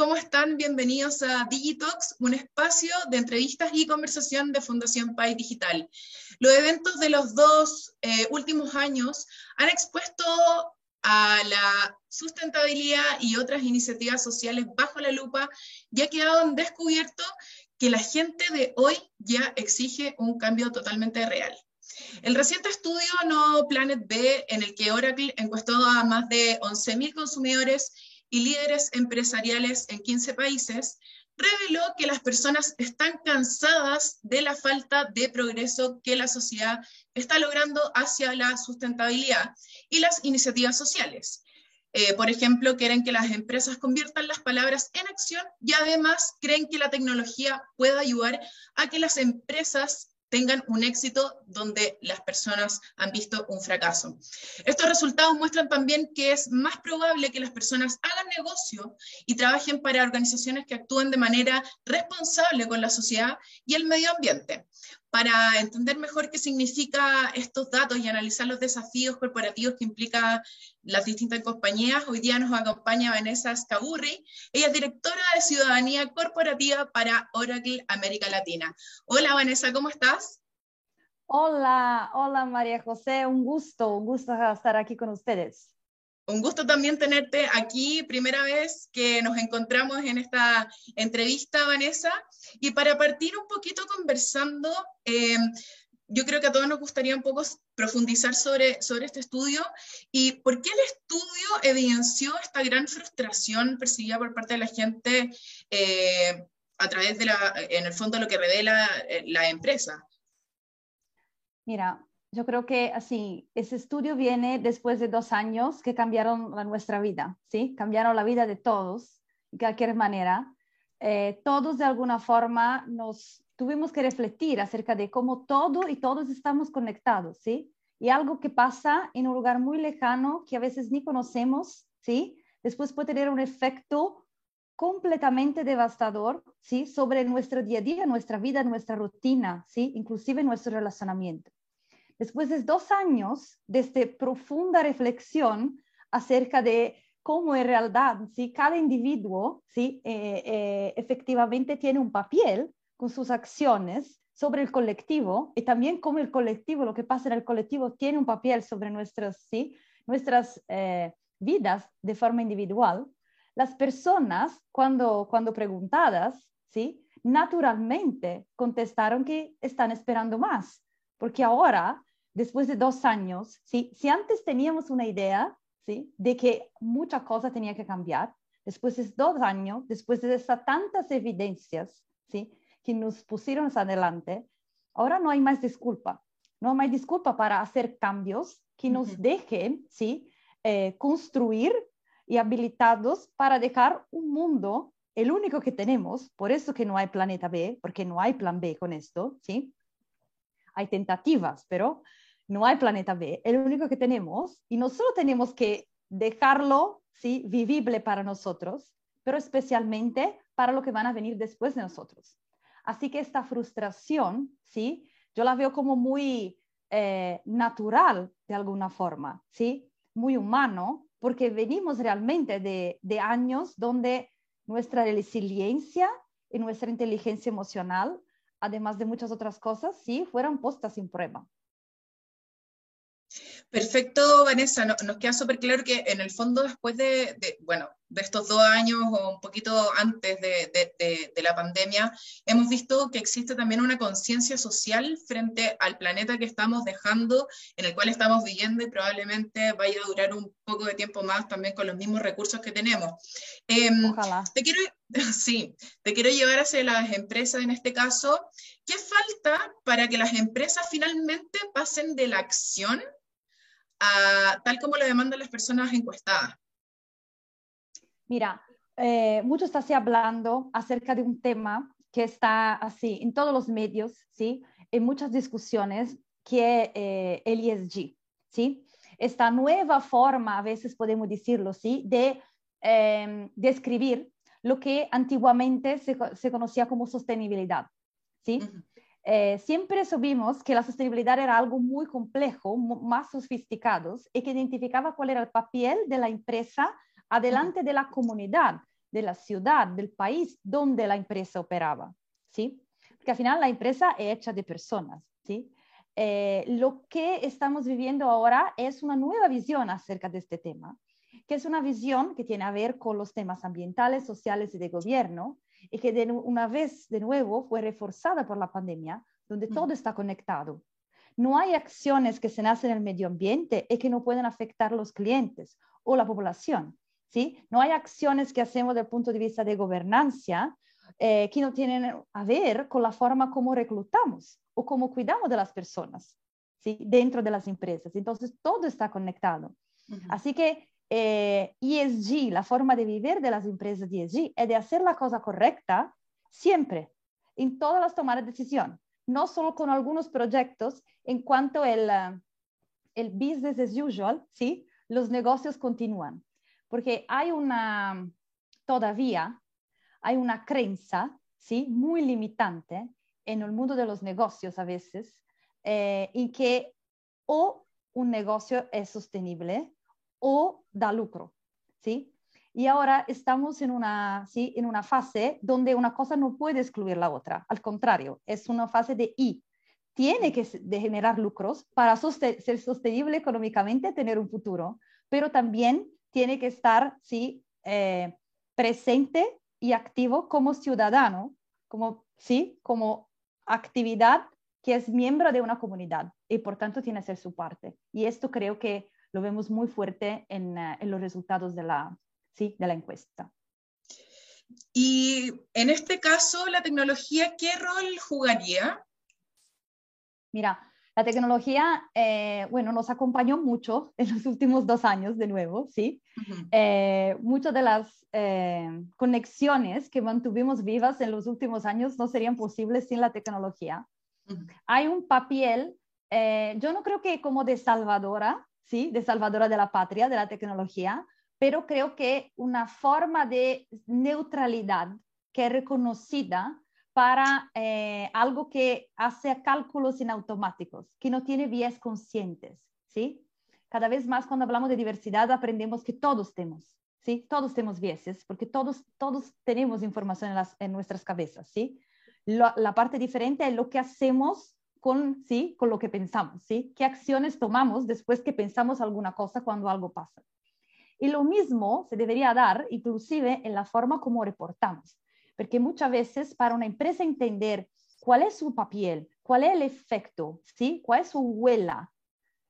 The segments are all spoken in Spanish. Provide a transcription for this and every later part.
¿cómo están? Bienvenidos a Digitox, un espacio de entrevistas y conversación de Fundación País Digital. Los eventos de los dos eh, últimos años han expuesto a la sustentabilidad y otras iniciativas sociales bajo la lupa y ha quedado en descubierto que la gente de hoy ya exige un cambio totalmente real. El reciente estudio No Planet B, en el que Oracle encuestó a más de 11.000 consumidores y líderes empresariales en 15 países, reveló que las personas están cansadas de la falta de progreso que la sociedad está logrando hacia la sustentabilidad y las iniciativas sociales. Eh, por ejemplo, quieren que las empresas conviertan las palabras en acción y además creen que la tecnología pueda ayudar a que las empresas tengan un éxito donde las personas han visto un fracaso. Estos resultados muestran también que es más probable que las personas hagan negocio y trabajen para organizaciones que actúen de manera responsable con la sociedad y el medio ambiente. Para entender mejor qué significa estos datos y analizar los desafíos corporativos que implica las distintas compañías, hoy día nos acompaña Vanessa Scaburri. Ella es directora de Ciudadanía Corporativa para Oracle América Latina. Hola Vanessa, ¿cómo estás? Hola, hola María José, un gusto, un gusto estar aquí con ustedes. Un gusto también tenerte aquí, primera vez que nos encontramos en esta entrevista, Vanessa. Y para partir un poquito conversando, eh, yo creo que a todos nos gustaría un poco profundizar sobre, sobre este estudio y por qué el estudio evidenció esta gran frustración percibida por parte de la gente eh, a través de la, en el fondo, lo que revela eh, la empresa. Mira, yo creo que así, ese estudio viene después de dos años que cambiaron nuestra vida, ¿sí? Cambiaron la vida de todos, de cualquier manera. Eh, todos de alguna forma nos tuvimos que refletir acerca de cómo todo y todos estamos conectados, ¿sí? Y algo que pasa en un lugar muy lejano que a veces ni conocemos, ¿sí? Después puede tener un efecto completamente devastador, ¿sí? Sobre nuestro día a día, nuestra vida, nuestra rutina, ¿sí? Inclusive nuestro relacionamiento después de dos años de esta profunda reflexión acerca de cómo en realidad ¿sí? cada individuo ¿sí? Eh, eh, efectivamente tiene un papel con sus acciones sobre el colectivo y también cómo el colectivo, lo que pasa en el colectivo, tiene un papel sobre nuestras, ¿sí? nuestras eh, vidas de forma individual, las personas, cuando, cuando preguntadas, ¿sí? naturalmente contestaron que están esperando más, porque ahora después de dos años, ¿sí? si antes teníamos una idea ¿sí? de que mucha cosa tenía que cambiar, después de dos años, después de esas tantas evidencias ¿sí? que nos pusieron adelante, ahora no hay más disculpa. No hay más disculpa para hacer cambios que nos dejen ¿sí? Eh, construir y habilitados para dejar un mundo, el único que tenemos, por eso que no hay planeta B, porque no hay plan B con esto, ¿sí? Hay tentativas, pero no hay planeta B, el único que tenemos, y no solo tenemos que dejarlo ¿sí? vivible para nosotros, pero especialmente para lo que van a venir después de nosotros. Así que esta frustración, ¿sí? yo la veo como muy eh, natural de alguna forma, ¿sí? muy humano, porque venimos realmente de, de años donde nuestra resiliencia y nuestra inteligencia emocional, además de muchas otras cosas, sí, fueron postas sin prueba. Perfecto, Vanessa. nos queda súper claro que en el fondo después de, bueno, de estos dos años o un poquito antes de, la pandemia, hemos visto que existe también una conciencia social frente al planeta que estamos dejando, en el cual estamos viviendo y probablemente vaya a durar un poco de tiempo más también con los mismos recursos que tenemos. Em, Ojalá. Te quiero, sí, te quiero llevar hacia las empresas en este caso. ¿Qué falta para que las empresas finalmente pasen de la acción tal como lo demandan las personas encuestadas? Mira, eh, mucho está así hablando acerca de un tema que está así en todos los medios, ¿sí? En muchas discusiones, que eh, el ESG, ¿sí? Esta nueva forma, a veces podemos decirlo, ¿sí? De em, describir lo que antiguamente se, se, conocía como sostenibilidad, ¿sí? Eh, siempre supimos que la sostenibilidad era algo muy complejo, más sofisticado y que identificaba cuál era el papel de la empresa adelante de la comunidad, de la ciudad, del país donde la empresa operaba, ¿sí? Porque al final la empresa es hecha de personas, ¿sí? Eh, lo que estamos viviendo ahora es una nueva visión acerca de este tema, que es una visión que tiene a ver con los temas ambientales, sociales y de gobierno, y que de una vez de nuevo fue reforzada por la pandemia, donde todo está conectado. No hay acciones que se nacen en el medio ambiente y que no pueden afectar a los clientes o la población. ¿sí? No hay acciones que hacemos desde el punto de vista de gobernanza eh, que no tienen a ver con la forma como reclutamos o cómo cuidamos de las personas ¿sí? dentro de las empresas. Entonces, todo está conectado. Así que eh, ESG, la forma de vivir de las empresas de ESG, es de hacer la cosa correcta siempre, en todas las tomas de decisión, no solo con algunos proyectos en cuanto el, uh, el business as usual, ¿sí? los negocios continúan. Porque hay una, todavía, hay una creencia, ¿sí? Muy limitante en el mundo de los negocios a veces, eh, en que o un negocio es sostenible o da lucro, ¿sí? Y ahora estamos en una, ¿sí? en una fase donde una cosa no puede excluir la otra. Al contrario, es una fase de I. Tiene que generar lucros para ser sostenible económicamente, tener un futuro, pero también tiene que estar ¿sí? Eh, presente y activo como ciudadano, como, ¿sí? como actividad que es miembro de una comunidad y por tanto tiene que ser su parte. Y esto creo que lo vemos muy fuerte en, eh, en los resultados de la, ¿sí? de la encuesta. Y en este caso, la tecnología, ¿qué rol jugaría? Mira, la tecnología, eh, bueno, nos acompañó mucho en los últimos dos años, de nuevo, ¿sí? Eh, muchas de las eh, conexiones que mantuvimos vivas en los últimos años no serían posibles sin la tecnología. Hay un papel, yo no creo que como de salvadora, ¿sí? De salvadora de la patria, de la tecnología, pero creo que una forma de neutralidad que es reconocida para eh, algo que hace cálculos en automáticos, que no tiene vías conscientes, ¿sí? Cada vez más cuando hablamos de diversidad aprendemos que todos tenemos, ¿sí? Todos tenemos vieses, porque todos, todos tenemos información en, las, en nuestras cabezas, ¿sí? la parte diferente es lo que hacemos con, ¿sí? con lo que pensamos, ¿sí? ¿Qué acciones tomamos después que pensamos alguna cosa cuando algo pasa? Y lo mismo se debería dar inclusive en la forma como reportamos porque muchas veces para una empresa entender cuál es su papel, cuál es el efecto, ¿sí? cuál es su huella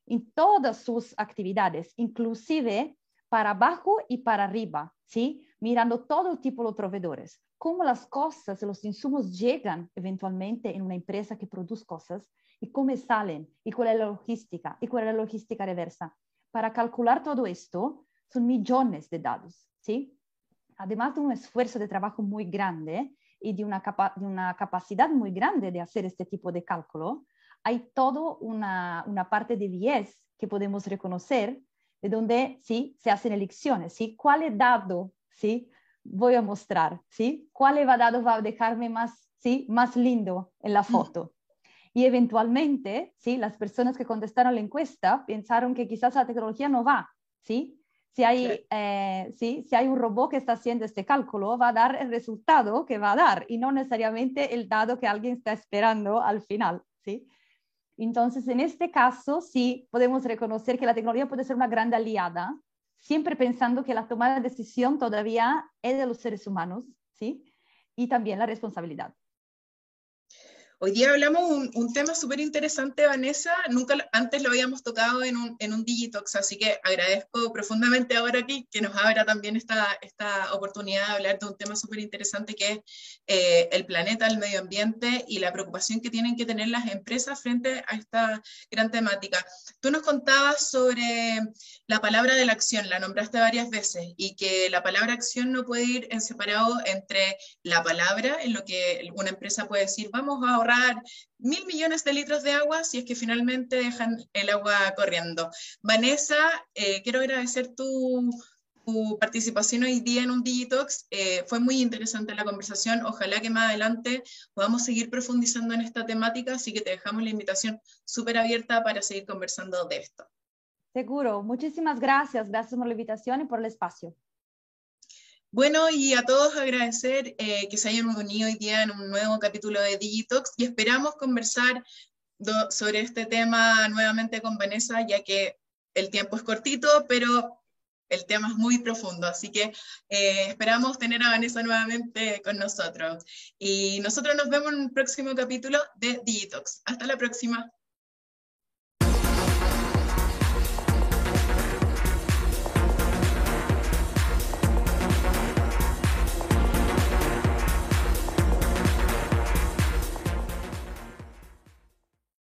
en todas sus actividades, inclusive para abajo y para arriba, ¿sí? mirando todo tipo de proveedores, cómo las cosas, los insumos llegan eventualmente en una empresa que produce cosas y cómo salen y cuál es la logística y cuál es la logística reversa. Para calcular todo esto son millones de datos, ¿sí? además de un esfuerzo de trabajo muy grande y de una, de una capacidad muy grande de hacer este tipo de cálculo, hay toda una, una, parte de 10 que podemos reconocer de donde sí se hacen elecciones, ¿sí? ¿Cuál dado, sí? Voy a mostrar, ¿sí? ¿Cuál dado va a dejarme más, sí? Más lindo en la mm. foto. Y eventualmente, ¿sí? Las personas que contestaron la encuesta pensaron que quizás la tecnología no va, ¿sí? Si hay, eh, si hay un robot que está haciendo este cálculo, va a dar el resultado que va a dar y no necesariamente el dado que alguien está esperando al final. ¿sí? Entonces, en este caso, sí podemos reconocer que la tecnología puede ser una gran aliada, siempre pensando que la toma de decisión todavía es de los seres humanos, ¿sí? Y también la responsabilidad. Hoy día hablamos un, un tema súper interesante, Vanessa. Nunca antes lo habíamos tocado en un, en un Digitox, así que agradezco profundamente ahora aquí que nos abra también esta, esta oportunidad de hablar de un tema súper interesante que es eh, el planeta, el medio ambiente y la preocupación que tienen que tener las empresas frente a esta gran temática. Tú nos contabas sobre la palabra de la acción, la nombraste varias veces, y que la palabra acción no puede ir en separado entre la palabra, en lo que una empresa puede decir, vamos a ahorrar mil millones de litros de agua si es que finalmente dejan el agua corriendo. Vanessa, eh, quiero agradecer tu, participación hoy día en un Digitox. Eh, fue muy interesante la conversación. Ojalá que más adelante podamos seguir profundizando en esta temática, así que te dejamos la invitación súper abierta para seguir conversando de esto. Seguro. Muchísimas gracias. Gracias por la invitación y por el espacio. Bueno, y a todos agradecer eh, que se hayan unido hoy día en un nuevo capítulo de Digitox y esperamos conversar sobre este tema nuevamente con Vanessa, ya que el tiempo es cortito, pero el tema es muy profundo, así que eh, esperamos tener a Vanessa nuevamente con nosotros. Y nosotros nos vemos en un próximo capítulo de Digitox. Hasta la próxima.